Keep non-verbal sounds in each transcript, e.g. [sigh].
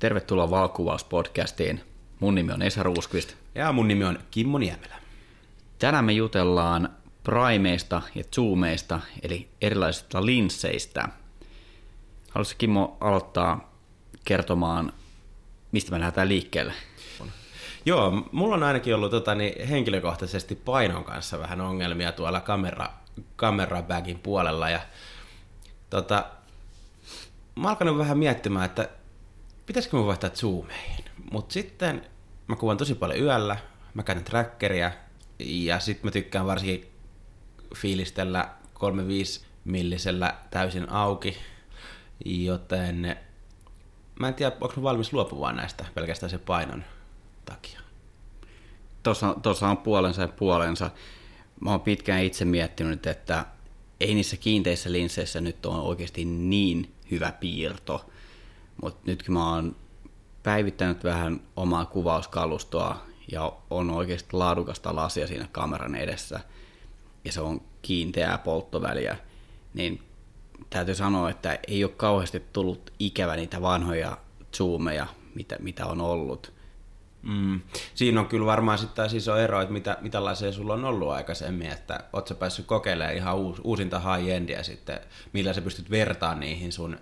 Tervetuloa Valkuvauspodcastiin. Mun nimi on Esa Ruuskvist. Ja mun nimi on Kimmo Niemelä. Tänään me jutellaan primeista ja zoomeista, eli erilaisista linsseistä. Haluaisitko Kimmo aloittaa kertomaan, mistä me lähdetään liikkeelle? Joo, mulla on ainakin ollut tota, niin henkilökohtaisesti painon kanssa vähän ongelmia tuolla kamera, kamerabagin puolella. Ja, tota, mä alkanut vähän miettimään, että pitäisikö mä vaihtaa zoomeihin. Mutta sitten mä kuvan tosi paljon yöllä, mä käytän trackeria ja sitten mä tykkään varsinkin fiilistellä 35 millisellä täysin auki, joten mä en tiedä, onko mä valmis luopumaan näistä pelkästään sen painon takia. Tuossa, tuossa on puolensa ja puolensa. Mä oon pitkään itse miettinyt, että ei niissä kiinteissä linsseissä nyt ole oikeasti niin hyvä piirto, mutta nyt kun mä oon päivittänyt vähän omaa kuvauskalustoa ja on oikeasti laadukasta lasia siinä kameran edessä ja se on kiinteää polttoväliä, niin täytyy sanoa, että ei ole kauheasti tullut ikävä niitä vanhoja zoomeja, mitä, mitä on ollut. Mm. Siinä on kyllä varmaan sitten siis on ero, että mitä, mitä laseja sulla on ollut aikaisemmin, että oot sä päässyt kokeilemaan ihan uus, uusinta high-endia sitten, millä sä pystyt vertaan niihin sun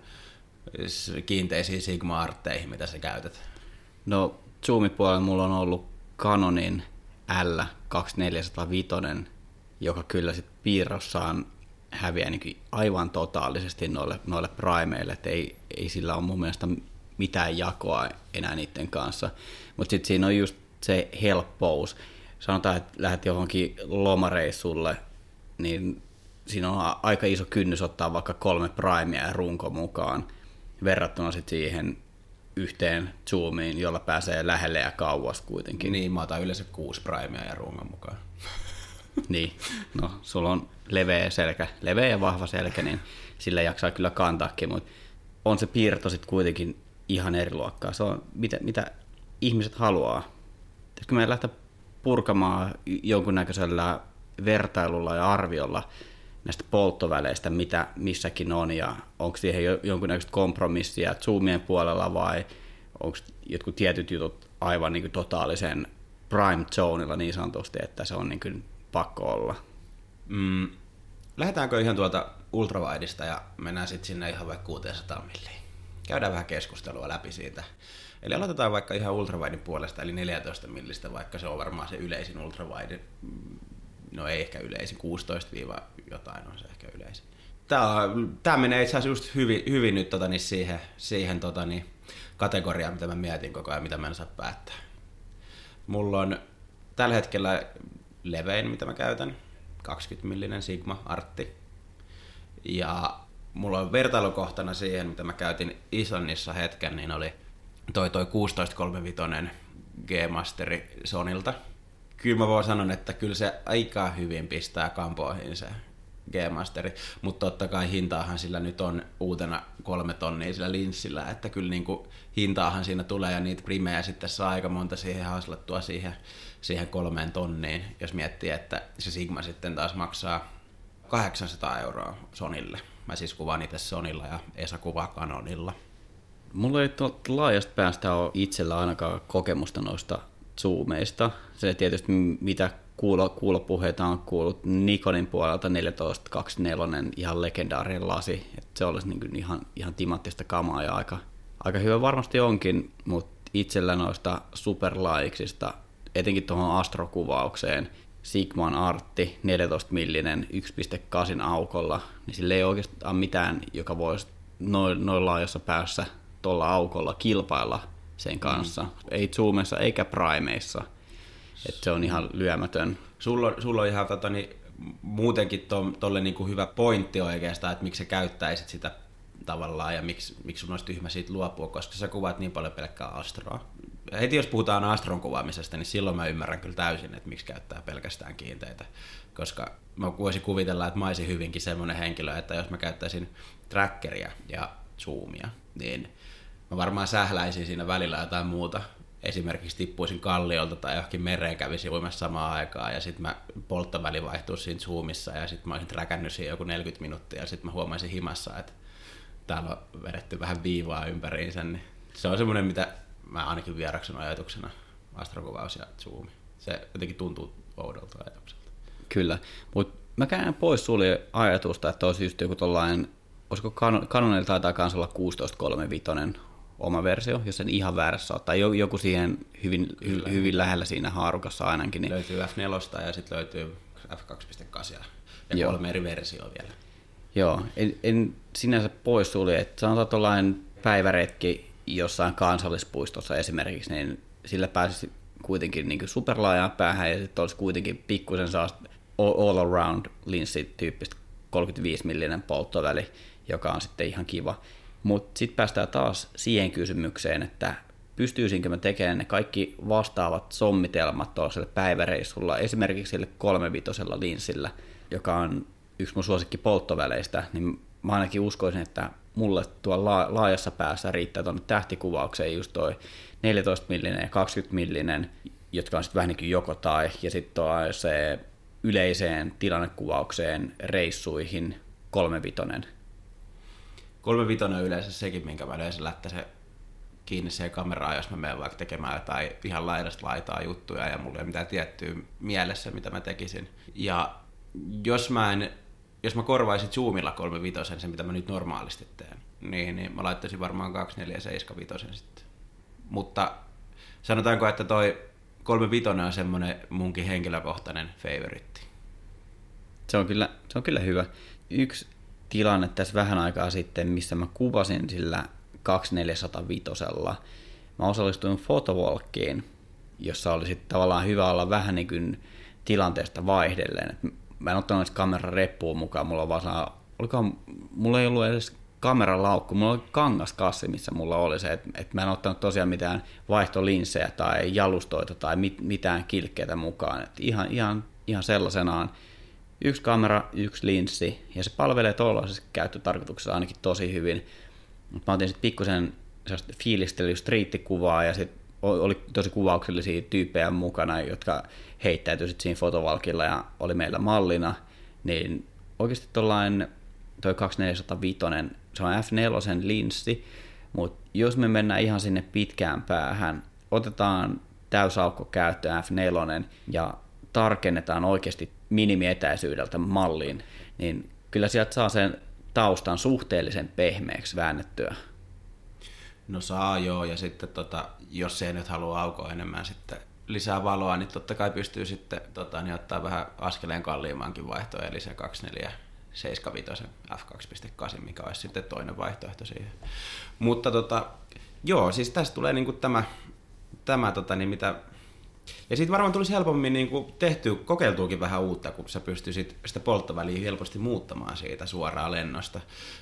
kiinteisiin Sigma-artteihin, mitä sä käytät? No zoomipuolella mulla on ollut Canonin L2405, joka kyllä sitten piirrossaan häviää niin aivan totaalisesti noille, noille primeille, että ei, ei sillä ole mun mielestä mitään jakoa enää niiden kanssa. Mutta sitten siinä on just se helppous. Sanotaan, että lähdet johonkin lomareissulle, niin siinä on aika iso kynnys ottaa vaikka kolme primea ja runko mukaan verrattuna sitten siihen yhteen zoomiin, jolla pääsee lähelle ja kauas kuitenkin. Niin, mä otan yleensä kuusi primea ja rungon mukaan. [laughs] niin, no sulla on leveä selkä, leveä ja vahva selkä, niin sillä jaksaa kyllä kantaakin, mutta on se piirto sitten kuitenkin ihan eri luokkaa. Se on, mitä, mitä ihmiset haluaa. Pitäisikö meidän lähteä purkamaan jonkunnäköisellä vertailulla ja arviolla näistä polttoväleistä, mitä missäkin on, ja onko siihen jonkunnäköistä kompromissia Zoomien puolella, vai onko jotkut tietyt jutut aivan niin kuin totaalisen prime zoneilla niin sanotusti, että se on niin kuin pakko olla. Mm, lähdetäänkö ihan tuolta ultrawideista ja mennään sitten sinne ihan vaikka 600 milliin? Käydään vähän keskustelua läpi siitä. Eli aloitetaan vaikka ihan ultrawidein puolesta, eli 14 millistä, vaikka se on varmaan se yleisin ultrawide. No ei ehkä yleisin, 16 jotain on se ehkä yleisin. Tämä, tämä menee itse asiassa just hyvin, hyvin nyt tota, niin siihen, siihen tota, niin, kategoriaan, mitä mä mietin koko ajan, mitä mä en saa päättää. Mulla on tällä hetkellä levein, mitä mä käytän, 20 millinen Sigma Artti. Ja mulla on vertailukohtana siihen, mitä mä käytin Islannissa hetken, niin oli toi, toi 1635 G-Masteri Sonilta. Kyllä mä voin sanoa, että kyllä se aika hyvin pistää kampoihin se G-Masteri, mutta totta kai hintaahan sillä nyt on uutena kolme tonnia sillä linssillä, että kyllä niin kuin hintaahan siinä tulee ja niitä primejä sitten saa aika monta siihen haslattua siihen, siihen kolmeen tonniin, jos miettii, että se Sigma sitten taas maksaa 800 euroa Sonille. Mä siis kuvaan itse Sonilla ja Esa kuvaa Canonilla. Mulla ei laajasta päästä ole itsellä ainakaan kokemusta noista zoomeista. Se tietysti mitä kuulo, kuulopuheita on kuullut Nikonin puolelta 1424, ihan legendaarinen lasi. Et se olisi niin ihan, ihan timattista kamaa ja aika, aika hyvä varmasti onkin, mutta itsellä noista superlaiksista, etenkin tuohon astrokuvaukseen, Sigman Artti 14 millinen 1.8 aukolla, niin sillä ei oikeastaan mitään, joka voisi noin, noin laajassa päässä tuolla aukolla kilpailla sen kanssa. Mm. Ei Zoomissa eikä Primeissa. Että se on ihan lyömätön. Sulla sulla on ihan tota, niin, muutenkin tuolle niin hyvä pointti oikeastaan, että miksi sä käyttäisit sitä tavallaan ja miksi, miksi sun olisi tyhmä siitä luopua, koska sä kuvaat niin paljon pelkkää astroa. Heti jos puhutaan astron kuvaamisesta, niin silloin mä ymmärrän kyllä täysin, että miksi käyttää pelkästään kiinteitä. Koska mä voisin kuvitella, että mä olisin hyvinkin semmoinen henkilö, että jos mä käyttäisin trackeria ja zoomia, niin mä varmaan sähläisin siinä välillä jotain muuta. Esimerkiksi tippuisin kalliolta tai johonkin mereen kävisin uimassa samaan aikaan ja sitten mä polttoväli vaihtuisi siinä zoomissa ja sitten mä olisin träkännyt siinä joku 40 minuuttia ja sitten mä huomaisin himassa, että täällä on vedetty vähän viivaa ympäriinsä, niin Se on semmoinen, mitä mä ainakin vieraksen ajatuksena, astrokuvaus ja zoomi. Se jotenkin tuntuu oudolta ajatukselta. Kyllä, mutta mä käyn pois sulje ajatusta, että olisi just joku tollainen, olisiko Canonilla taitaa kanssa olla 16.35 oma versio, jos sen ihan väärässä ottaa. Joku siihen hyvin, hy, hyvin lähellä siinä haarukassa ainakin. Niin... Löytyy F4 ja sitten löytyy F2.8 ja Joo. kolme eri versioa vielä. Joo, en, en sinänsä pois sulje, että sanotaan tuollainen päiväretki jossain kansallispuistossa esimerkiksi, niin sillä pääsisi kuitenkin niin superlaajaan päähän ja sitten olisi kuitenkin pikkusen saa all around linssi tyyppistä 35 millinen polttoväli, joka on sitten ihan kiva. Mutta sitten päästään taas siihen kysymykseen, että pystyisinkö mä tekemään ne kaikki vastaavat sommitelmat tuollaiselle päiväreissulla, esimerkiksi sille kolmevitosella linssillä, joka on yksi mun suosikki polttoväleistä, niin mä ainakin uskoisin, että mulle tuolla laajassa päässä riittää tuonne tähtikuvaukseen just toi 14 millinen ja 20 millinen, jotka on sitten vähän niin kuin joko tai, ja sitten se yleiseen tilannekuvaukseen reissuihin kolmevitonen. Kolmevitonen on yleensä sekin, minkä mä yleensä lättäisin kiinni siihen kameraan, jos mä menen vaikka tekemään jotain ihan laidasta laitaa juttuja ja mulla ei mitään tiettyä mielessä, mitä mä tekisin. Ja jos mä, en, jos mä korvaisin Zoomilla 35, sen mitä mä nyt normaalisti teen, niin, niin mä laittaisin varmaan 2475 sitten. Mutta sanotaanko, että toi 35 on semmoinen munkin henkilökohtainen favoritti. Se on kyllä, se on kyllä hyvä. Yksi tilanne tässä vähän aikaa sitten, missä mä kuvasin sillä 2405. Mä osallistuin fotowalkiin, jossa oli sitten tavallaan hyvä olla vähän niin kuin tilanteesta vaihdelleen. Mä en ottanut edes kameran reppuun mukaan, mulla on vaan olikohan, mulla ei ollut edes kameralaukku, mulla oli kangaskassi, missä mulla oli se, että, että mä en ottanut tosiaan mitään vaihtolinssejä tai jalustoita tai mit, mitään kilkkeitä mukaan. Että ihan, ihan, ihan sellaisenaan yksi kamera, yksi linssi, ja se palvelee tuollaisessa käyttötarkoituksessa ainakin tosi hyvin. Mä otin sitten pikkusen fiilistely striittikuvaa, ja sitten oli tosi kuvauksellisia tyyppejä mukana, jotka heittäytyi sitten siinä fotovalkilla ja oli meillä mallina, niin oikeasti tuollainen toi 2405, se on F4 linssi, mutta jos me mennään ihan sinne pitkään päähän, otetaan täysaukko käyttöön F4 ja tarkennetaan oikeasti minimietäisyydeltä malliin, niin kyllä sieltä saa sen taustan suhteellisen pehmeäksi väännettyä. No saa joo, ja sitten tota, jos se nyt halua aukoa enemmän sitten lisää valoa, niin totta kai pystyy sitten tota, niin ottaa vähän askeleen kalliimmankin vaihtoa, eli se 24 75 f2.8, mikä olisi sitten toinen vaihtoehto siihen. Mutta tota, joo, siis tästä tulee niinku tämä, tämä tota, niin mitä ja siitä varmaan tulisi helpommin niin kuin tehty, kokeiltuukin vähän uutta, kun sä pystyisit sitä polttoväliä helposti muuttamaan siitä suoraan lennosta.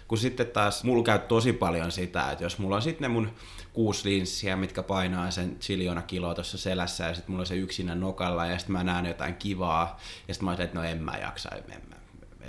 Kun sitten taas mulla käy tosi paljon sitä, että jos mulla on sitten ne mun kuusi linssiä, mitkä painaa sen chiliona kiloa tuossa selässä, ja sitten mulla on se yksinä nokalla, ja sitten mä näen jotain kivaa, ja sitten mä oon että no en mä jaksa, en mä,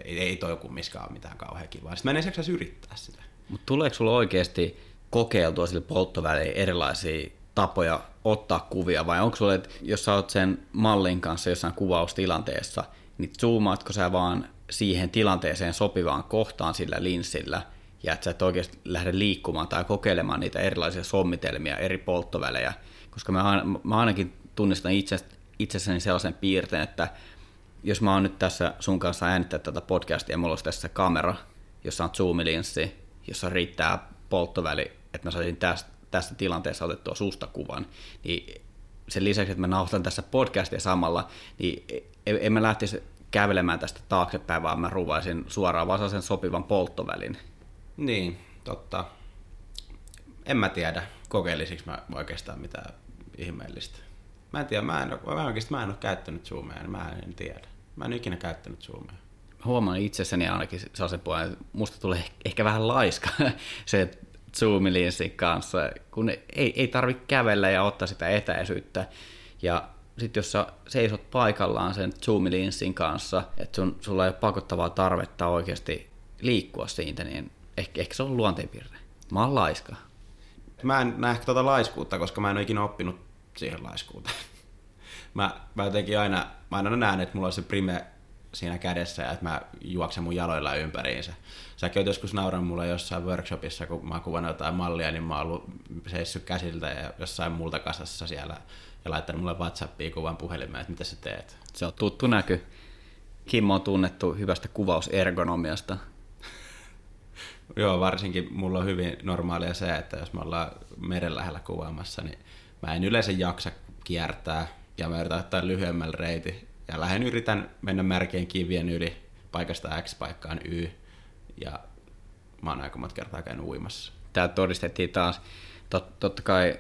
ei, ei toi kummiskaan ole mitään kauhean kivaa. Sitten mä en edes yrittää sitä. Mutta tuleeko sulla oikeasti kokeiltua sille polttoväliin erilaisia tapoja ottaa kuvia, vai onko sulle, että jos sä oot sen mallin kanssa jossain kuvaustilanteessa, niin zoomaatko sä vaan siihen tilanteeseen sopivaan kohtaan sillä linssillä, ja että sä et oikeasti lähde liikkumaan tai kokeilemaan niitä erilaisia sommitelmia, eri polttovälejä, koska mä, mä ainakin tunnistan itse, itsessäni sellaisen piirteen, että jos mä oon nyt tässä sun kanssa äänittää tätä podcastia ja mulla olisi tässä kamera, jossa on zoomilinssi, jossa riittää polttoväli, että mä saisin tästä tässä tilanteessa otettua susta kuvan, niin sen lisäksi, että mä nauhoitan tässä podcastia samalla, niin en mä lähtisi kävelemään tästä taaksepäin, vaan mä ruvaisin suoraan vaan sen sopivan polttovälin. Niin, totta. En mä tiedä, kokeilisiksi mä oikeastaan mitään ihmeellistä. Mä en tiedä, mä en, mä oikeasti mä en ole käyttänyt Zoomia, niin mä en tiedä. Mä en ykkinä käyttänyt Zoomia. Huomaan itsessäni ainakin sellaisen puolen, että musta tulee ehkä vähän laiska [laughs] se, että zoomilinssin kanssa, kun ei, ei tarvitse kävellä ja ottaa sitä etäisyyttä. Ja sitten jos sä seisot paikallaan sen zoomilinssin kanssa, että sun, sulla ei ole pakottavaa tarvetta oikeasti liikkua siitä, niin ehkä, ehkä se on luonteenpiirre. Mä oon laiska. Mä en näe tuota laiskuutta, koska mä en ole ikinä oppinut siihen laiskuuteen. [laughs] Mä, mä jotenkin aina, mä aina näen, että mulla on se prime siinä kädessä ja että mä juoksen mun jaloilla ympäriinsä. Säkin oot joskus nauranut mulle jossain workshopissa, kun mä oon kuvannut jotain mallia, niin mä oon ollut seissyt käsiltä ja jossain multa kasassa siellä ja laittanut mulle Whatsappiin kuvan puhelimeen, että mitä sä teet. Se on tuttu näky. Kimmo on tunnettu hyvästä kuvausergonomiasta. [laughs] Joo, varsinkin mulla on hyvin normaalia se, että jos me ollaan meren lähellä kuvaamassa, niin mä en yleensä jaksa kiertää ja mä yritän ottaa lyhyemmällä reiti. Ja lähden yritän mennä märkien kivien yli paikasta X paikkaan Y. Ja mä oon aika monta kertaa käynyt uimassa. Tämä todistettiin taas. Tot, totta kai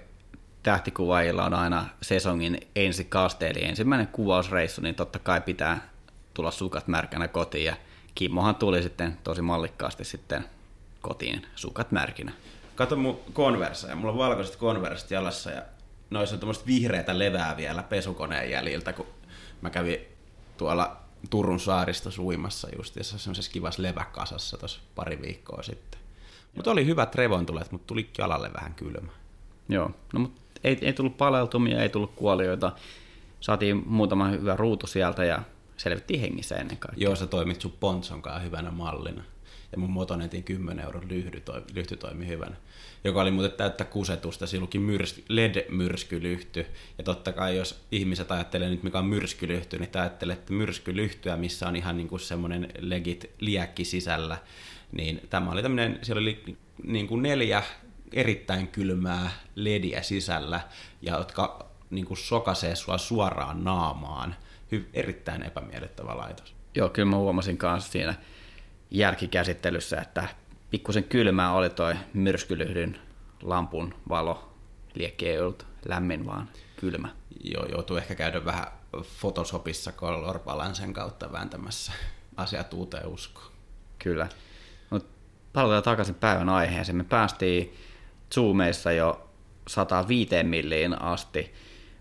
tähtikuvaajilla on aina sesongin ensi kaste, eli ensimmäinen kuvausreissu, niin totta kai pitää tulla sukat märkänä kotiin. Ja Kimmohan tuli sitten tosi mallikkaasti sitten kotiin sukat märkinä. Kato mun konversa, ja mulla on valkoiset konversit jalassa ja noissa on tuommoista vihreätä levää vielä pesukoneen jäljiltä, kun mä kävin tuolla Turun saaristo uimassa justissa semmoisessa kivassa leväkasassa tuossa pari viikkoa sitten. Mutta oli hyvät revontulet, mutta tuli jalalle vähän kylmä. Joo, no mutta ei, ei tullut paleltumia, ei tullut kuolioita. Saatiin muutama hyvä ruutu sieltä ja selvittiin hengissä ennen kaikkea. Joo, sä toimit sun Ponson kanssa hyvänä mallina. Ja mun Motonetin 10 euron lyhty, toi, lyhty toimi hyvänä. Joka oli muuten täyttä kusetusta, silloin myrs, LED-myrskylyhty. Ja totta kai jos ihmiset ajattelee nyt mikä on myrskylyhty, niin ajattelee, että myrskylyhtyä, missä on ihan niinku semmoinen legit liäkki sisällä. Niin tämä oli tämmöinen, siellä oli niin kuin neljä erittäin kylmää lediä sisällä, ja jotka niin kuin sokasee sua suoraan naamaan. Hy- erittäin epämiellyttävä laitos. Joo, kyllä mä huomasin kanssa siinä jälkikäsittelyssä, että pikkusen kylmää oli toi myrskylyhdyn lampun valo. Liekki ei ollut lämmin, vaan kylmä. Joo, joutuu ehkä käydä vähän Photoshopissa Color Balancen kautta vääntämässä asiat uuteen uskoon. Kyllä. Mutta palataan takaisin päivän aiheeseen. Me päästiin Zoomeissa jo 105 milliin asti,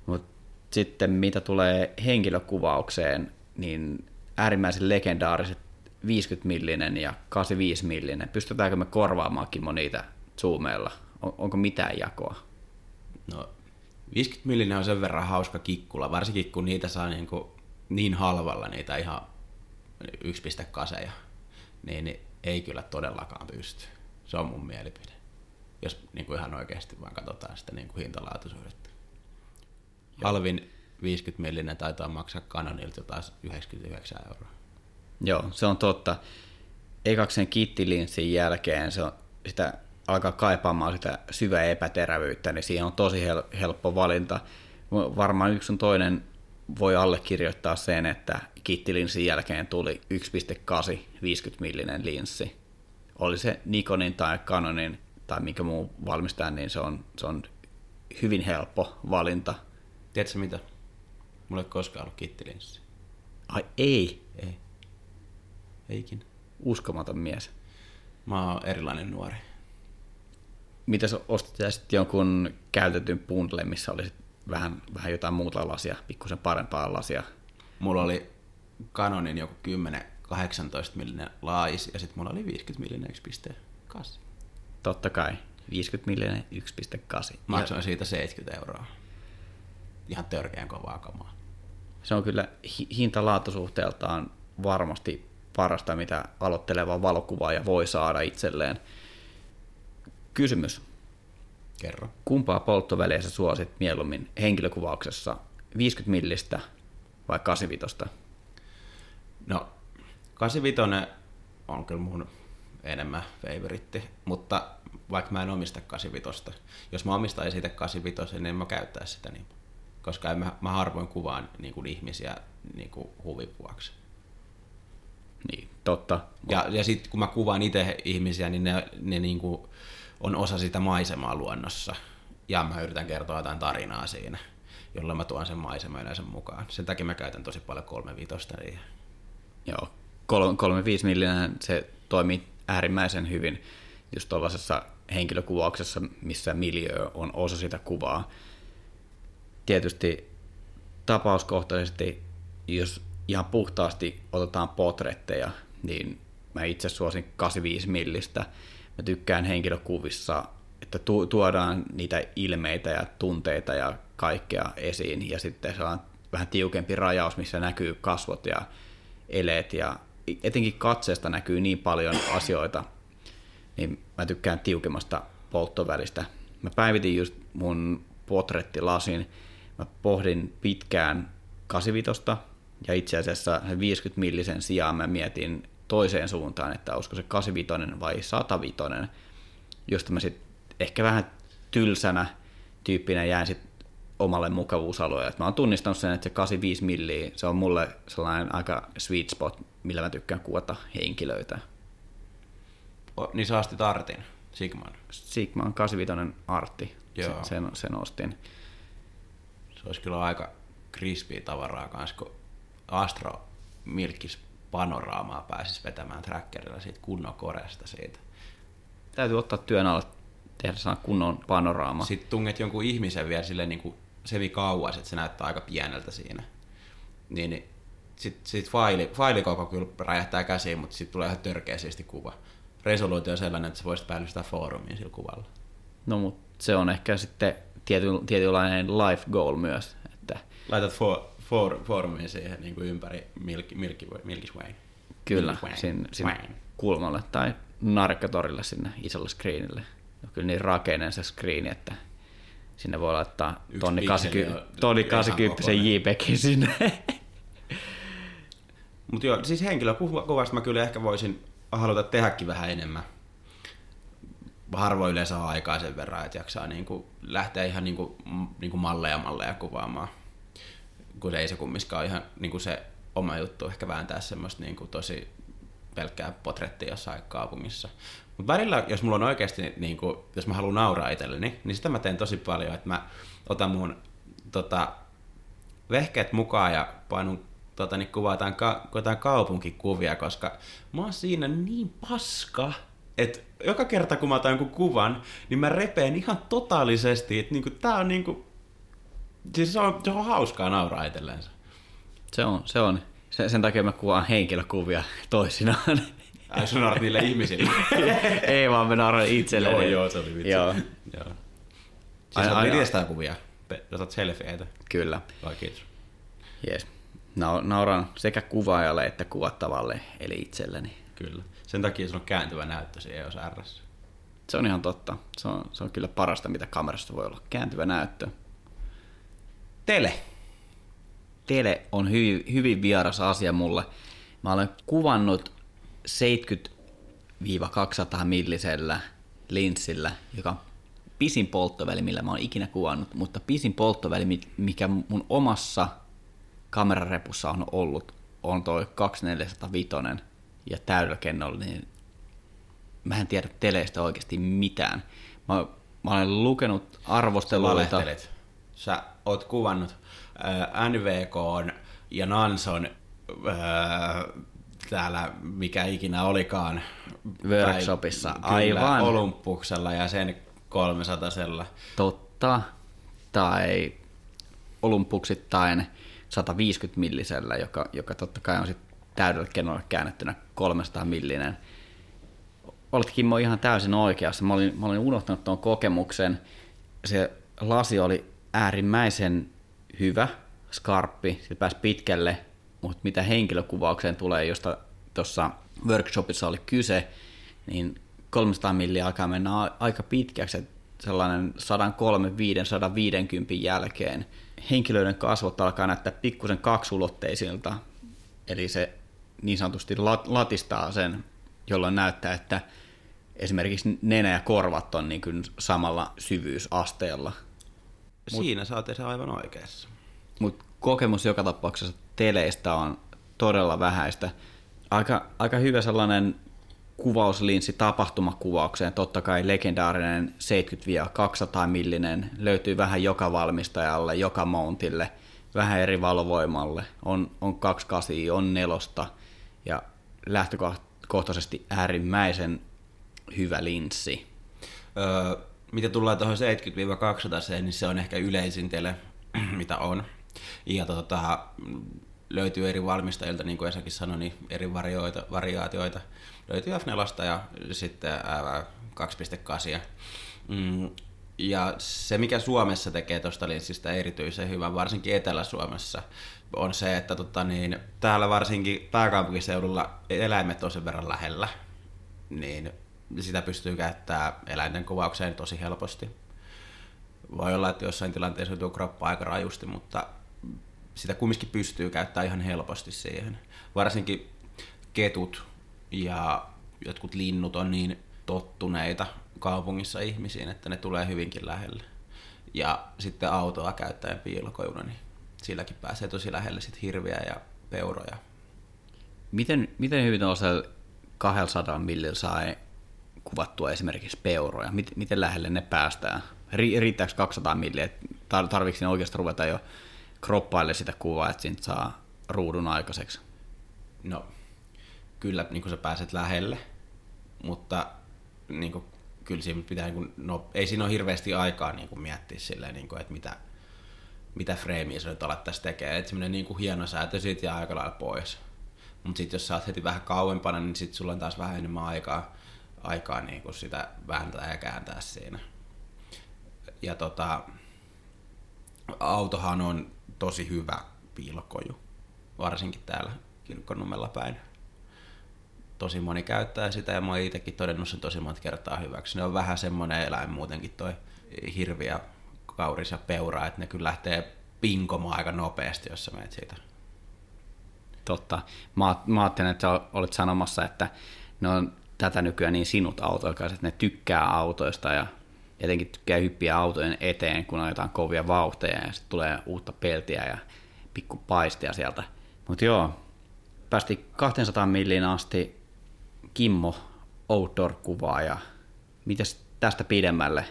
mutta sitten mitä tulee henkilökuvaukseen, niin äärimmäisen legendaariset 50 millinen ja 85 millinen. Pystytäänkö me korvaamaan Kimmo niitä zoomeilla? On, onko mitään jakoa? No 50 millinen on sen verran hauska kikkula, varsinkin kun niitä saa niin, kuin niin halvalla niitä ihan 1.8, niin, niin ei kyllä todellakaan pysty. Se on mun mielipide. Jos niin kuin ihan oikeasti vaan katsotaan sitä niin kuin hintalaatuisuudetta. Halvin 50 millinen taitaa maksaa Canonilta jotain 99 euroa. Joo, se on totta. Ekaksen kittilinssin jälkeen se on, sitä alkaa kaipaamaan sitä syvää epäterävyyttä, niin siihen on tosi hel- helppo valinta. Varmaan yksi on toinen voi allekirjoittaa sen, että kittilinssin jälkeen tuli 1.8 50 millinen linssi. Oli se Nikonin tai Canonin tai mikä muu valmistaja, niin se on, se on hyvin helppo valinta. Tiedätkö mitä? Mulla ei koskaan ollut kittilinssi. Ai ei? Ei. Eikin. Uskomaton mies. Mä oon erilainen nuori. Mitä sä ostit ja sitten jonkun käytetyn bundle, missä oli vähän, vähän jotain muuta lasia, pikkusen parempaa lasia? Mulla oli Canonin joku 10 18 millinen lais ja sitten mulla oli 50 millinen 1.8. Totta kai. 50 millinen 1.8. Maksoin siitä 70 euroa. Ihan törkeän kovaa kamaa. Se on kyllä hinta-laatusuhteeltaan varmasti parasta, mitä aloitteleva valokuvaaja voi saada itselleen. Kysymys. Kerro. Kumpaa polttoväliä sä suosit mieluummin henkilökuvauksessa? 50 millistä vai 85? No, 85 on kyllä mun enemmän favoritti, mutta vaikka mä en omista 85, jos mä omistaisin siitä 85, niin mä käyttäisi sitä niin, koska mä, mä harvoin kuvaan niin kuin ihmisiä niin kuin huvin vuoksi. Niin, totta. Ja, ja sitten kun mä kuvaan itse ihmisiä, niin ne, ne niin kuin on osa sitä maisemaa luonnossa. Ja mä yritän kertoa jotain tarinaa siinä, jolloin mä tuon sen maiseman yleensä mukaan. Sen takia mä käytän tosi paljon 35 niin. Joo, 35 millinen se toimii äärimmäisen hyvin just tuollaisessa henkilökuvauksessa, missä miljö on osa sitä kuvaa. Tietysti tapauskohtaisesti, jos ihan puhtaasti otetaan potretteja, niin mä itse suosin 85 millistä. Mä tykkään henkilökuvissa, että tu- tuodaan niitä ilmeitä ja tunteita ja kaikkea esiin, ja sitten se on vähän tiukempi rajaus, missä näkyy kasvot ja eleet ja etenkin katseesta näkyy niin paljon asioita, niin mä tykkään tiukemmasta polttovälistä. Mä päivitin just mun potrettilasin, mä pohdin pitkään 85 ja itse asiassa 50 millisen sijaan mä mietin toiseen suuntaan, että olisiko se 85 vai 105, josta mä sitten ehkä vähän tylsänä tyyppinä jään sit omalle mukavuusalueelle. Mä oon tunnistanut sen, että se 85 milliä, se on mulle sellainen aika sweet spot, millä mä tykkään kuvata henkilöitä. O, niin sä astit Artin, Sigman. Sigman 85 Artti, Joo. sen, sen ostin. Se olisi kyllä aika crispy tavaraa kanssa, kun Astro Milkis panoraamaa pääsisi vetämään trackerilla siitä kunnon koresta siitä. Täytyy ottaa työn alle tehdä sana kunnon panoraama. Sitten tunget jonkun ihmisen vielä silleen niin kuin sevi kauas, että se näyttää aika pieneltä siinä. Niin, niin sitten sit faili, failikoko kyllä räjähtää käsiin, mutta sitten tulee ihan törkeä siisti kuva. Resoluutio on sellainen, että sä voisit päällystää foorumiin sillä kuvalla. No mutta se on ehkä sitten tiety, tietynlainen life goal myös. Että Laitat for, for, foorumiin siihen niin kuin ympäri Milky, Milky, Milky Way. kyllä, Milky Way. sinne, sinne Way. kulmalle tai narkkatorille sinne isolle screenille. On kyllä niin rakeinen se screeni, että sinne voi laittaa Yksi tonni pikseli 80, on tonni ihan 80 kokoinen. JPEGin sinne. [laughs] Mutta joo, siis henkilökuvasta mä kyllä ehkä voisin haluta tehdäkin vähän enemmän. Harvoin yleensä on aikaa sen verran, että jaksaa niinku lähteä ihan niinku, niinku malleja malleja kuvaamaan. Kun se ei se kumminkaan ihan niinku se oma juttu ehkä vääntää semmoista niinku tosi pelkkää potrettia jossain kaupungissa. Mutta välillä, jos mulla on oikeasti, niinku, jos mä haluan nauraa itselleni, niin sitä mä teen tosi paljon, että mä otan mun tota, vehkeet mukaan ja painun tota, niin kuvataan ka- kaupunkikuvia, koska mä oon siinä niin paska, että joka kerta kun mä otan jonkun kuvan, niin mä repeen ihan totaalisesti, että niinku, tää on niinku, siis se on, se on hauskaa nauraa itsellensä. se on, se on. Sen, sen takia mä kuvaan henkilökuvia toisinaan. Ai sun naurat niille ihmisille. [laughs] ei vaan mä nauran itselleni. joo, se oli vitsi. Joo, joo. Siis Aina- aina, kuvia. Otat selfieitä. kyllä. Vai kiitos. Yes. Nau- nauran sekä kuvaajalle että kuvattavalle, eli itselleni. Kyllä. Sen takia sulla on kääntyvä näyttö siinä EOS RS. Se on ihan totta. Se on, se on kyllä parasta, mitä kamerasta voi olla. Kääntyvä näyttö. Tele. Tele on hyvin, hyvin vieras asia mulle. Mä olen kuvannut 70-200 millisellä linssillä, joka on pisin polttoväli, millä mä oon ikinä kuvannut, mutta pisin polttoväli, mi- mikä mun omassa kamerarepussa on ollut, on toi 2405 ja täydelläkennollinen. Niin mä en tiedä teleistä oikeasti mitään. Mä, mä olen lukenut arvosteluita. Sä oot kuvannut äh, NVK ja Nanson äh, täällä, mikä ikinä olikaan. Workshopissa, Tai- kyllä, aivan. Olympuksella ja sen 300 Totta. Tai olympuksittain 150 millisellä, joka, joka totta kai on sitten täydellä kennolla käännettynä 300 millinen. Olet Kimmo ihan täysin oikeassa. Mä olin, mä olin unohtanut tuon kokemuksen. Se lasi oli äärimmäisen hyvä, skarppi, se pääsi pitkälle, mutta mitä henkilökuvaukseen tulee, josta tuossa workshopissa oli kyse, niin 300 milliä alkaa mennä aika pitkäksi, että sellainen 103-150 jälkeen henkilöiden kasvot alkaa näyttää pikkusen kaksulotteisilta, eli se niin sanotusti lat- latistaa sen, jolloin näyttää, että esimerkiksi nenä ja korvat on niin kuin samalla syvyysasteella. Siinä sä oot aivan oikeassa. Mutta kokemus joka tapauksessa teleistä on todella vähäistä. Aika, aika hyvä sellainen kuvauslinssi tapahtumakuvaukseen. Totta kai legendaarinen 70-200 millinen löytyy vähän joka valmistajalle, joka mountille, vähän eri valovoimalle. On, on 28, on nelosta ja lähtökohtaisesti äärimmäisen hyvä linssi. Öö, mitä tullaan tuohon 70-200, niin se on ehkä yleisin tele, [clears throat] mitä on. Ja tota, löytyy eri valmistajilta, niin kuin Esakin sanoi, niin eri varioita, variaatioita. Löytyy F4 ja sitten ää, 2.8. Mm, Ja se, mikä Suomessa tekee tuosta linssistä erityisen hyvän, varsinkin Etelä-Suomessa, on se, että tota niin, täällä varsinkin pääkaupunkiseudulla eläimet on sen verran lähellä, niin sitä pystyy käyttämään eläinten kuvaukseen tosi helposti. Voi olla, että jossain tilanteessa joutuu kroppa aika rajusti, mutta sitä kumminkin pystyy käyttämään ihan helposti siihen. Varsinkin ketut ja jotkut linnut on niin tottuneita kaupungissa ihmisiin, että ne tulee hyvinkin lähelle. Ja sitten autoa käyttäen piilokojuna, niin silläkin pääsee tosi lähelle sit hirviä ja peuroja. Miten, miten hyvin tuollaisella 200 millillä saa kuvattua esimerkiksi peuroja? Miten, lähelle ne päästään? Riittääkö 200 milliä? Tarvitsetko ne oikeasti ruveta jo kroppaille sitä kuvaa, että siitä saa ruudun aikaiseksi? No, kyllä niin kuin sä pääset lähelle, mutta niin kuin, kyllä siinä pitää, niin kuin, no, ei siinä ole hirveästi aikaa niin kuin miettiä silleen, niin kuin, että mitä, mitä freimiä se nyt alettaisiin tekemään. Että semmoinen niin hieno säätö siitä jää aika lailla pois. Mutta sitten jos sä oot heti vähän kauempana, niin sitten sulla on taas vähän enemmän aikaa, aikaa niin kuin sitä vääntää ja kääntää siinä. Ja tota, autohan on tosi hyvä piilokoju, varsinkin täällä kirkkonummella päin. Tosi moni käyttää sitä ja mä oon itsekin todennut sen tosi monta kertaa hyväksi. Ne on vähän semmoinen eläin muutenkin toi hirviä, kauris ja peura, että ne kyllä lähtee pinkomaan aika nopeasti, jos sä menet siitä. Totta. Mä, mä ajattelin, että olit sanomassa, että ne on tätä nykyään niin sinut autoilkaiset, että ne tykkää autoista ja etenkin tykkää hyppiä autojen eteen, kun on jotain kovia vauhteja ja sitten tulee uutta peltiä ja pikku paistia sieltä. Mutta joo, päästi 200 milliin asti Kimmo outdoor-kuvaa ja mitäs tästä pidemmälle?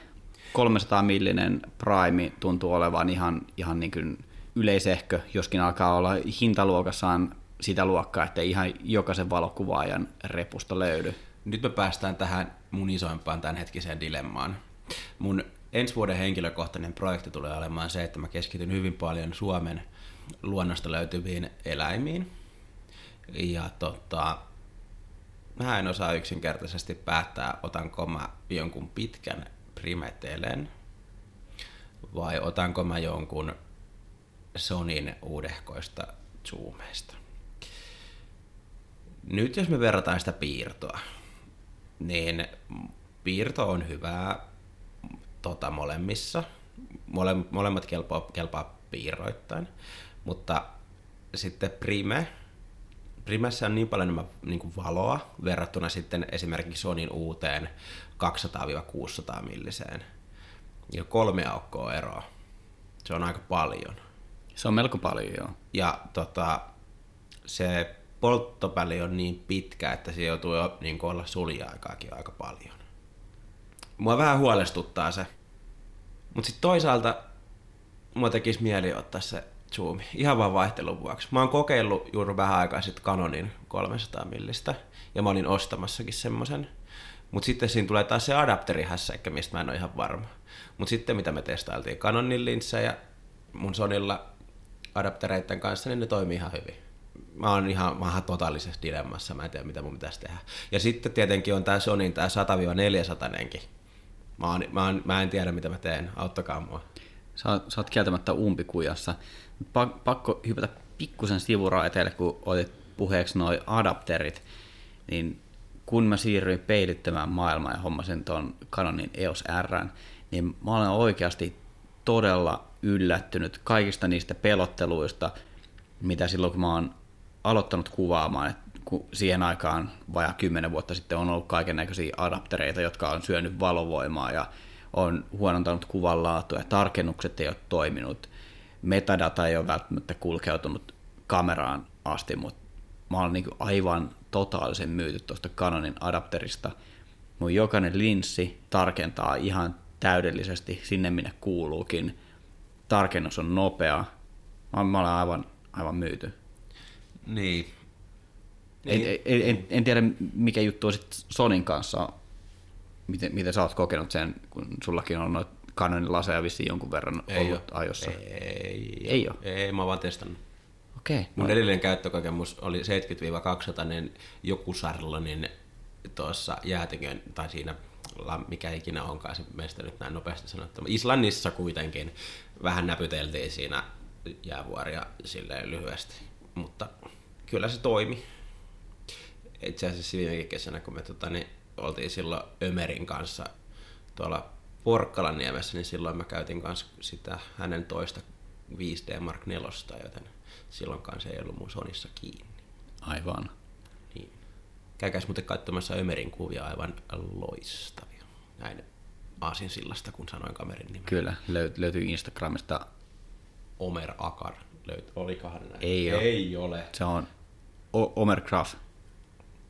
300 millinen Prime tuntuu olevan ihan, ihan niin kuin yleisehkö, joskin alkaa olla hintaluokassaan sitä luokkaa, että ihan jokaisen valokuvaajan repusta löydy. Nyt me päästään tähän mun isoimpaan tämänhetkiseen dilemmaan. Mun ensi vuoden henkilökohtainen projekti tulee olemaan se, että mä keskityn hyvin paljon Suomen luonnosta löytyviin eläimiin. Ja tota, mä en osaa yksinkertaisesti päättää, otanko mä jonkun pitkän primetelen vai otanko mä jonkun Sonin uudehkoista zoomeista. Nyt jos me verrataan sitä piirtoa, niin piirto on hyvää tota, molemmissa. Mole, molemmat kelpaa, kelpaa piirroittain. Mutta sitten Prime, Primessä on niin paljon enemmän niin kuin valoa verrattuna sitten esimerkiksi Sonin uuteen 200-600 milliseen. Ja kolme aukkoa eroa. Se on aika paljon. Se on melko paljon, joo. Ja tota, se polttopäli on niin pitkä, että se joutuu jo niin olla sulja-aikaakin aika paljon. Mua vähän huolestuttaa se. Mutta sitten toisaalta mua tekisi mieli ottaa se zoomi, ihan vaan vaihtelun vuoksi. Mä oon kokeillut juuri vähän aikaa sitten Canonin 300 millistä, ja mä olin ostamassakin semmoisen. Mutta sitten siinä tulee taas se adapterihässäkkä, mistä mä en ole ihan varma. Mutta sitten mitä me testailtiin Canonin linssejä mun Sonilla adaptereiden kanssa, niin ne toimii ihan hyvin. Mä oon ihan, mä totaalisessa dilemmassa, mä en tiedä mitä mun pitäisi tehdä. Ja sitten tietenkin on tää Sonin tää 100-400 Mä, oon, mä, oon, mä en tiedä mitä mä teen, auttakaa mua. Sä, sä oot kieltämättä umpikujassa. Pakko hypätä pikkusen sivuraiteelle, kun otit puheeksi noin adapterit, niin kun mä siirryin peilittämään maailmaa ja hommasin tuon Canonin EOS R, niin mä olen oikeasti todella yllättynyt kaikista niistä pelotteluista, mitä silloin kun mä oon aloittanut kuvaamaan, että kun siihen aikaan vajaa kymmenen vuotta sitten on ollut kaiken näköisiä adaptereita, jotka on syönyt valovoimaa ja on huonontanut kuvan laatua ja tarkennukset ei ole toiminut. Metadata ei ole välttämättä kulkeutunut kameraan asti, mutta mä olen niin aivan totaalisen myyty tuosta Canonin adapterista. Mun jokainen linssi tarkentaa ihan täydellisesti sinne, minne kuuluukin. Tarkennus on nopea. Mä olen aivan, aivan myyty. Niin. En, en, en, en tiedä, mikä juttu on sitten Sonin kanssa. Miten, miten sä oot kokenut sen, kun sullakin on noita Canonin laseja vissiin jonkun verran ei ollut ole. ajossa? Ei, Ei ole? Ei, mä oon vaan testannut. Okei. Okay. Mun edellinen käyttökokemus oli 70-200, niin joku Sarlonin tuossa jäätikön, tai siinä mikä ikinä onkaan se meistä nyt näin nopeasti sanottava. Islannissa kuitenkin vähän näpyteltiin siinä jäävuoria silleen lyhyesti, mutta kyllä se toimi. Itse asiassa viime kesänä, kun me tota, niin, oltiin silloin Ömerin kanssa tuolla Porkkalan niemessä, niin silloin mä käytin kanssa sitä hänen toista 5D Mark 4, joten silloin kanssa ei ollut mun Sonissa kiinni. Aivan. Niin. Käykääs muuten katsomassa Ömerin kuvia aivan loistavia. Näin Aasin sillasta, kun sanoin kamerin nimen. Kyllä, löyt, löytyy Instagramista. Omer Akar. Löyt, olikohan näin? Ei ole. Ei ole. Se on o- Omer Graf.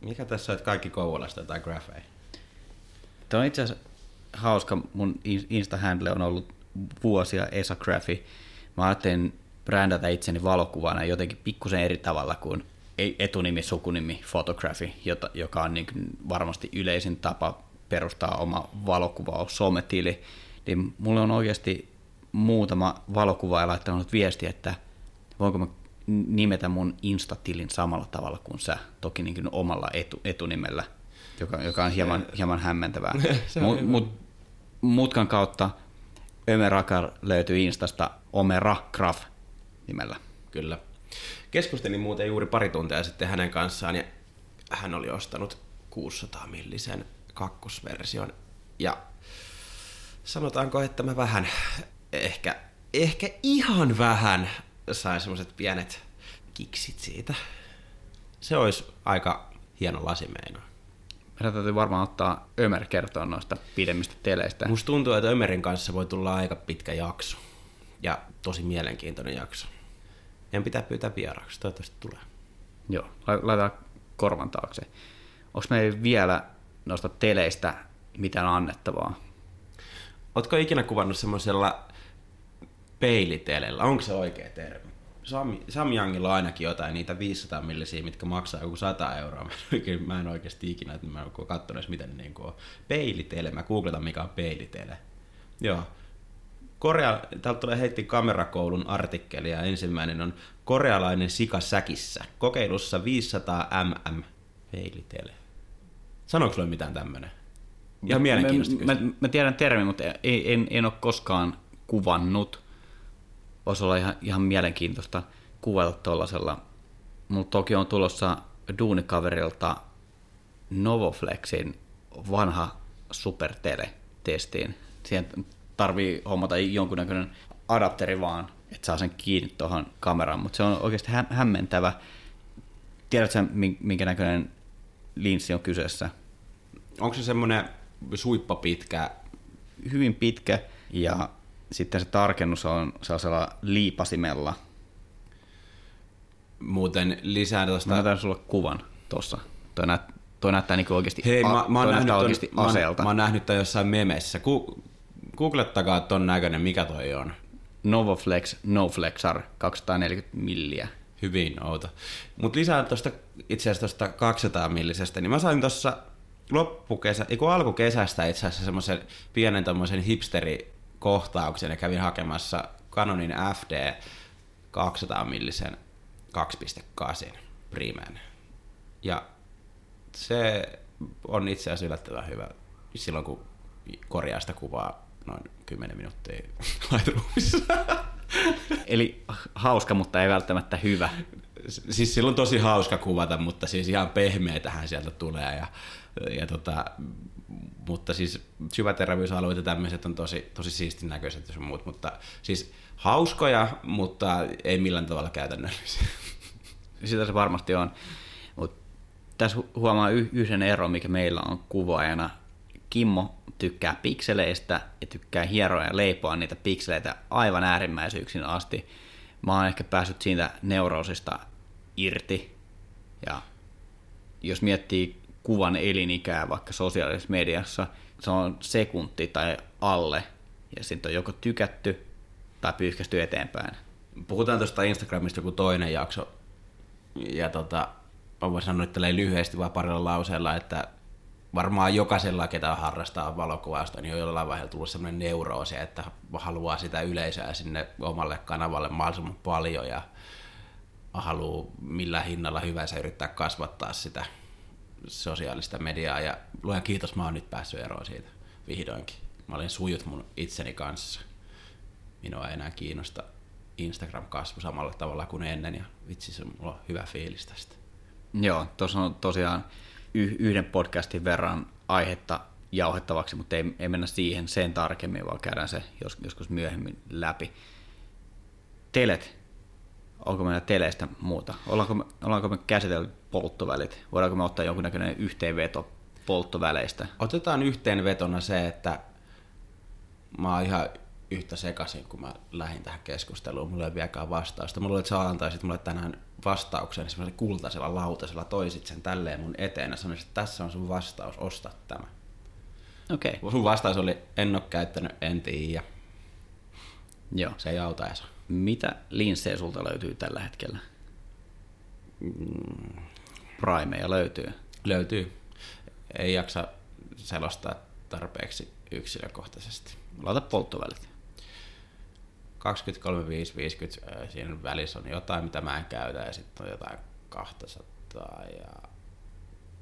Mikä tässä on, että kaikki Kouvolasta tai grafeja? Tämä on itse asiassa hauska. Mun Insta-handle on ollut vuosia Esa Graffi. Mä ajattelin brändätä itseni valokuvana jotenkin pikkusen eri tavalla kuin etunimi, sukunimi, photography, jota, joka on niin varmasti yleisin tapa perustaa oma valokuvaus sometili, niin mulle on oikeasti muutama valokuvaaja laittanut viesti, että voinko mä nimetä mun Insta-tilin samalla tavalla kuin sä, toki niin kuin omalla etu, etunimellä, joka, joka on hieman, hieman hämmentävää. [laughs] Mut, mut, mutkan kautta Ömerakar löytyy Instasta Omera Graf nimellä. Kyllä. Keskustelin muuten juuri pari tuntia sitten hänen kanssaan ja hän oli ostanut 600 millisen kakkosversion. Ja sanotaanko, että mä vähän, ehkä, ehkä ihan vähän sain semmoiset pienet kiksit siitä. Se olisi aika hieno lasimeino. Meidän täytyy varmaan ottaa Ömer kertoa noista pidemmistä teleistä. Musta tuntuu, että Ömerin kanssa voi tulla aika pitkä jakso. Ja tosi mielenkiintoinen jakso. En pitää pyytää vieraaksi, toivottavasti tulee. Joo, laitetaan korvan taakse. Onko meillä vielä noista teleistä mitään annettavaa? Oletko ikinä kuvannut semmoisella peilitelellä? Onko se oikea termi? Sam, Samyangilla on ainakin jotain niitä 500 millisiä, mitkä maksaa joku 100 euroa. [laughs] Mä en oikeasti ikinä, että mä en ole katsonut miten ne niin on. Peilitele, mä googletan mikä on peilitele. Joo. Korea, täältä tulee heitti kamerakoulun artikkeli ja ensimmäinen on korealainen sika säkissä. Kokeilussa 500 mm peilitele. Sanoiko sulle mitään tämmönen? Ihan mielenkiintoista mä, mä, mä, tiedän termi, mutta ei, en, en ole koskaan kuvannut. Voisi olla ihan, ihan mielenkiintoista kuvata tuollaisella. Mutta toki on tulossa duunikaverilta Novoflexin vanha supertele-testiin. Siihen tarvii hommata jonkunnäköinen adapteri vaan, että saa sen kiinni tuohon kameraan, mutta se on oikeasti hä- hämmentävä. Tiedätkö, minkä näköinen linssi on kyseessä? Onko se semmoinen suippa pitkä? Hyvin pitkä ja sitten se tarkennus on sellaisella liipasimella. Muuten lisää tuosta... Mä näytän sulle kuvan tuossa. Toi, näyt, toi näyttää niin oikeasti, Hei, mä, mä, oon nähnyt oikeasti ton, aseelta. Mä, mä oon nähnyt tämän jossain memeissä. Ku, googlettakaa ton näköinen, mikä toi on. Novoflex Noflexar 240 milliä. Hyvin outo. Mutta lisää tuosta itse asiassa tuosta 200 millisestä, niin mä sain tuossa loppukesä, eikö alkukesästä itse asiassa semmoisen pienen tommosen hipsterikohtauksen ja kävin hakemassa Canonin FD 200 millisen 2.8 primen. Ja se on itse asiassa yllättävän hyvä silloin, kun korjaa sitä kuvaa noin 10 minuuttia [laughs] Lightroomissa. Eli hauska, mutta ei välttämättä hyvä. Siis silloin tosi hauska kuvata, mutta siis ihan pehmeätähän sieltä tulee. Ja, ja tota, mutta siis syväterävyysalueet ja tämmöiset on tosi, tosi siistin näköiset ja muut, mutta siis hauskoja, mutta ei millään tavalla käytännöllisiä. [laughs] Sitä se varmasti on. Mutta tässä huomaa yhden eron, mikä meillä on kuvaajana. Kimmo tykkää pikseleistä ja tykkää hieroa ja leipoa niitä pikseleitä aivan äärimmäisyyksin asti. Mä oon ehkä päässyt siitä neuroosista irti. Ja jos miettii kuvan elinikää vaikka sosiaalisessa mediassa, se on sekunti tai alle, ja sitten on joko tykätty tai pyyhkästy eteenpäin. Puhutaan tuosta Instagramista joku toinen jakso, ja tota, mä voin sanoa että lyhyesti vaan parilla lauseella, että varmaan jokaisella, ketä harrastaa valokuvausta, niin on jollain vaiheella tullut sellainen neuroosi, että haluaa sitä yleisöä sinne omalle kanavalle mahdollisimman paljon ja haluaa millä hinnalla hyvänsä yrittää kasvattaa sitä sosiaalista mediaa ja luen kiitos, mä oon nyt päässyt eroon siitä. vihdoinkin. Mä olin sujut mun itseni kanssa. Minua ei enää kiinnosta Instagram-kasvu samalla tavalla kuin ennen ja vitsi, se mulla on hyvä fiilis tästä. Joo, tuossa on tosiaan yhden podcastin verran aihetta jauhettavaksi, mutta ei, ei mennä siihen sen tarkemmin, vaan käydään se jos, joskus myöhemmin läpi. Telet. Onko meillä teleistä muuta? Ollaanko me, ollaanko me käsitellyt polttovälit? Voidaanko me ottaa jonkunnäköinen yhteenveto polttoväleistä? Otetaan yhteenvetona se, että mä oon ihan yhtä sekaisin, kun mä lähdin tähän keskusteluun. Mulla ei vieläkään vastausta. Mulla oli, että sä antaisit mulle tänään vastauksen semmoisella kultaisella lautasella, toisit sen tälleen mun eteen ja sanoisit, että tässä on sun vastaus, osta tämä. Okei. Okay. Sun vastaus oli, en ole käyttänyt, en tiedä. Joo. Se ei auta edes. Mitä linssejä sulta löytyy tällä hetkellä? Primeja löytyy. Löytyy. Ei jaksa selostaa tarpeeksi yksilökohtaisesti. Laita polttovälit. 23, 5, 50, äh, siinä välissä on jotain, mitä mä en käytä, ja sitten on jotain 200 ja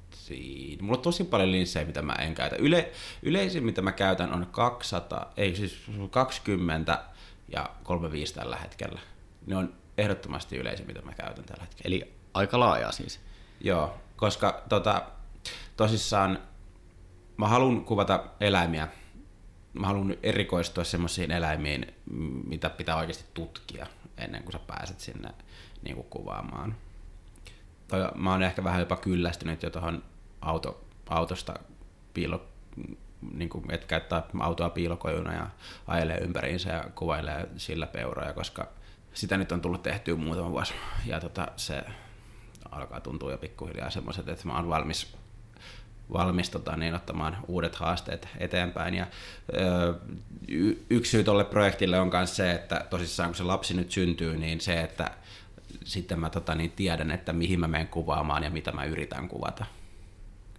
siinä. Mulla on tosi paljon linssejä, mitä mä en käytä. Yle, yleisin, mitä mä käytän, on 200, ei siis 20 ja 35 tällä hetkellä. Ne on ehdottomasti yleisin, mitä mä käytän tällä hetkellä. Eli aika laaja siis. Joo, koska tota, tosissaan mä haluan kuvata eläimiä. Mä haluan erikoistua semmoisiin eläimiin, mitä pitää oikeasti tutkia ennen kuin sä pääset sinne niin kuin kuvaamaan. Toi, mä oon ehkä vähän jopa kyllästynyt jo tuohon auto, autosta piilo, niin kuin, että käyttää autoa piilokojuna ja ajelee ympäriinsä ja kuvailee sillä peuroja, koska sitä nyt on tullut tehtyä muutama vuosi. Ja tota, se alkaa tuntua jo pikkuhiljaa semmoiset, että mä oon valmis valmis tota, niin, ottamaan uudet haasteet eteenpäin. Ja, ö, yksi syy tuolle projektille on myös se, että tosissaan kun se lapsi nyt syntyy, niin se, että sitten mä tota, niin, tiedän, että mihin mä menen kuvaamaan ja mitä mä yritän kuvata.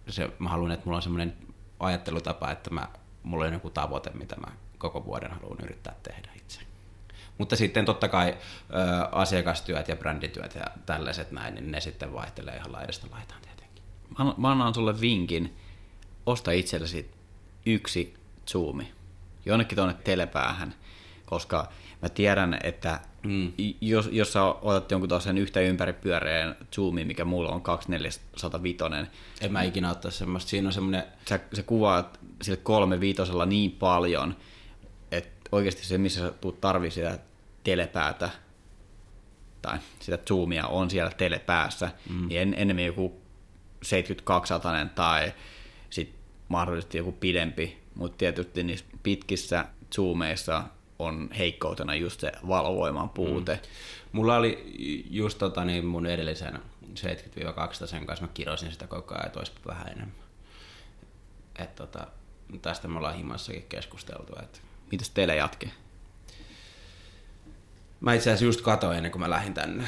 Se, mä haluan, että mulla on semmoinen ajattelutapa, että mä, mulla on joku tavoite, mitä mä koko vuoden haluan yrittää tehdä itse. Mutta sitten totta kai ö, asiakastyöt ja brändityöt ja tällaiset näin, niin ne sitten vaihtelee ihan laidasta laitaan tietenkin. Mä, mä annan sulle vinkin, osta itsellesi yksi zoomi, jonnekin tuonne telepäähän, koska mä tiedän, että mm. jos, jos sä otat jonkun tosen yhtä ympäripyöreän zoomin, mikä mulla on 2405, en mä ikinä ottaa semmoista, siinä on semmoinen... Sä, sä kuvaat sille kolme viitosella niin paljon, että oikeasti se, missä sä tuut tarvii sitä telepäätä, tai sitä zoomia on siellä telepäässä, mm. niin en, enemmän joku 72 tai sitten mahdollisesti joku pidempi, mutta tietysti niissä pitkissä zoomeissa on heikkoutena just se valovoiman puute. Mm. Mulla oli just tota, niin mun edellisen 70-200 sen kanssa, mä kirosin sitä koko ajan, että vähän enemmän. Et, tota, tästä me ollaan himassakin keskusteltu. Että... Mitäs teille jatke? Mä itse asiassa just katoin ennen kuin mä lähdin tänne.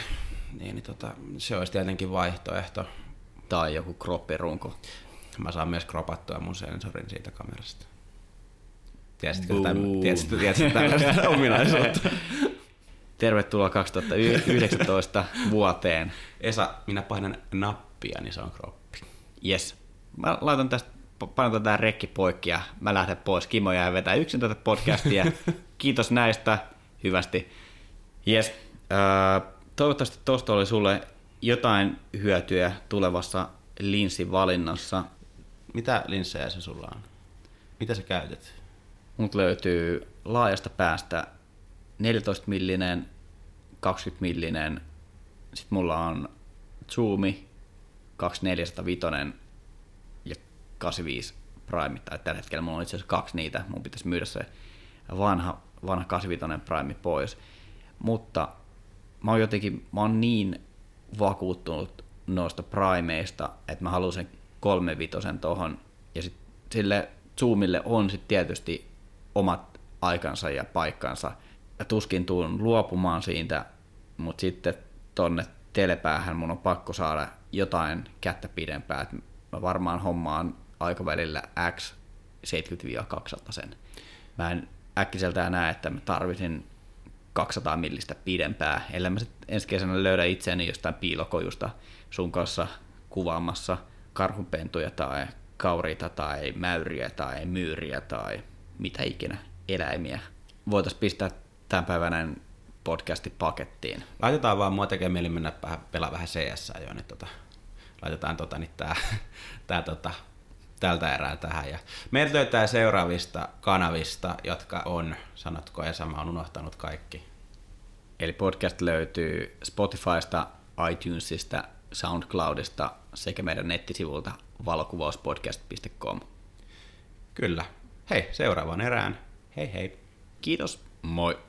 Niin, niin tota, se olisi tietenkin vaihtoehto. Tai joku kroppirunko. Mä saan myös kropattua mun sensorin siitä kamerasta. Tiesitkö, tämän, tiesitkö, tiesitkö tällaista [laughs] ominaisuutta? Tervetuloa 2019 vuoteen. Esa, minä painan nappia, niin se on kroppi. Yes. Mä laitan tästä, painan tätä rekki poikki ja mä lähden pois. Kimo jää vetää yksin tätä podcastia. [laughs] Kiitos näistä. Hyvästi. Yes. toivottavasti tuosta oli sulle jotain hyötyä tulevassa linssin valinnassa. Mitä linssejä se sulla on? Mitä sä käytät? Mut löytyy laajasta päästä 14 millinen, 20 millinen, sitten mulla on Zoomi 2405 ja 85 Prime, tai tällä hetkellä mulla on itse asiassa kaksi niitä, mun pitäisi myydä se vanha, vanha 85 Prime pois. Mutta mä oon jotenkin, mä oon niin vakuuttunut noista primeista, että mä haluan sen 35 tohon, ja sitten sille Zoomille on sitten tietysti omat aikansa ja paikkansa. Ja tuskin tuun luopumaan siitä, mutta sitten tonne telepäähän mun on pakko saada jotain kättä pidempää. Et mä varmaan hommaan aikavälillä X 70-200 sen. Mä en äkkiseltään näe, että mä tarvisin 200 millistä pidempää, ellei mä sitten ensi kesänä löydä itseäni jostain piilokojusta sun kanssa kuvaamassa karhunpentuja tai kauriita tai mäyriä tai myyriä tai mitä ikinä eläimiä. Voitaisiin pistää tämän päivänä podcasti pakettiin. Laitetaan vaan, mua tekee mieli mennä pelaa vähän CS jo, niin tota, laitetaan tota, niin tää, [laughs] tää, tota, tältä erää tähän. Ja meiltä löytää seuraavista kanavista, jotka on, sanotko Esa, mä oon unohtanut kaikki. Eli podcast löytyy Spotifysta, iTunesista, SoundCloudista sekä meidän nettisivulta valokuvauspodcast.com. Kyllä. Hei, seuraavaan erään. Hei hei. Kiitos. Moi.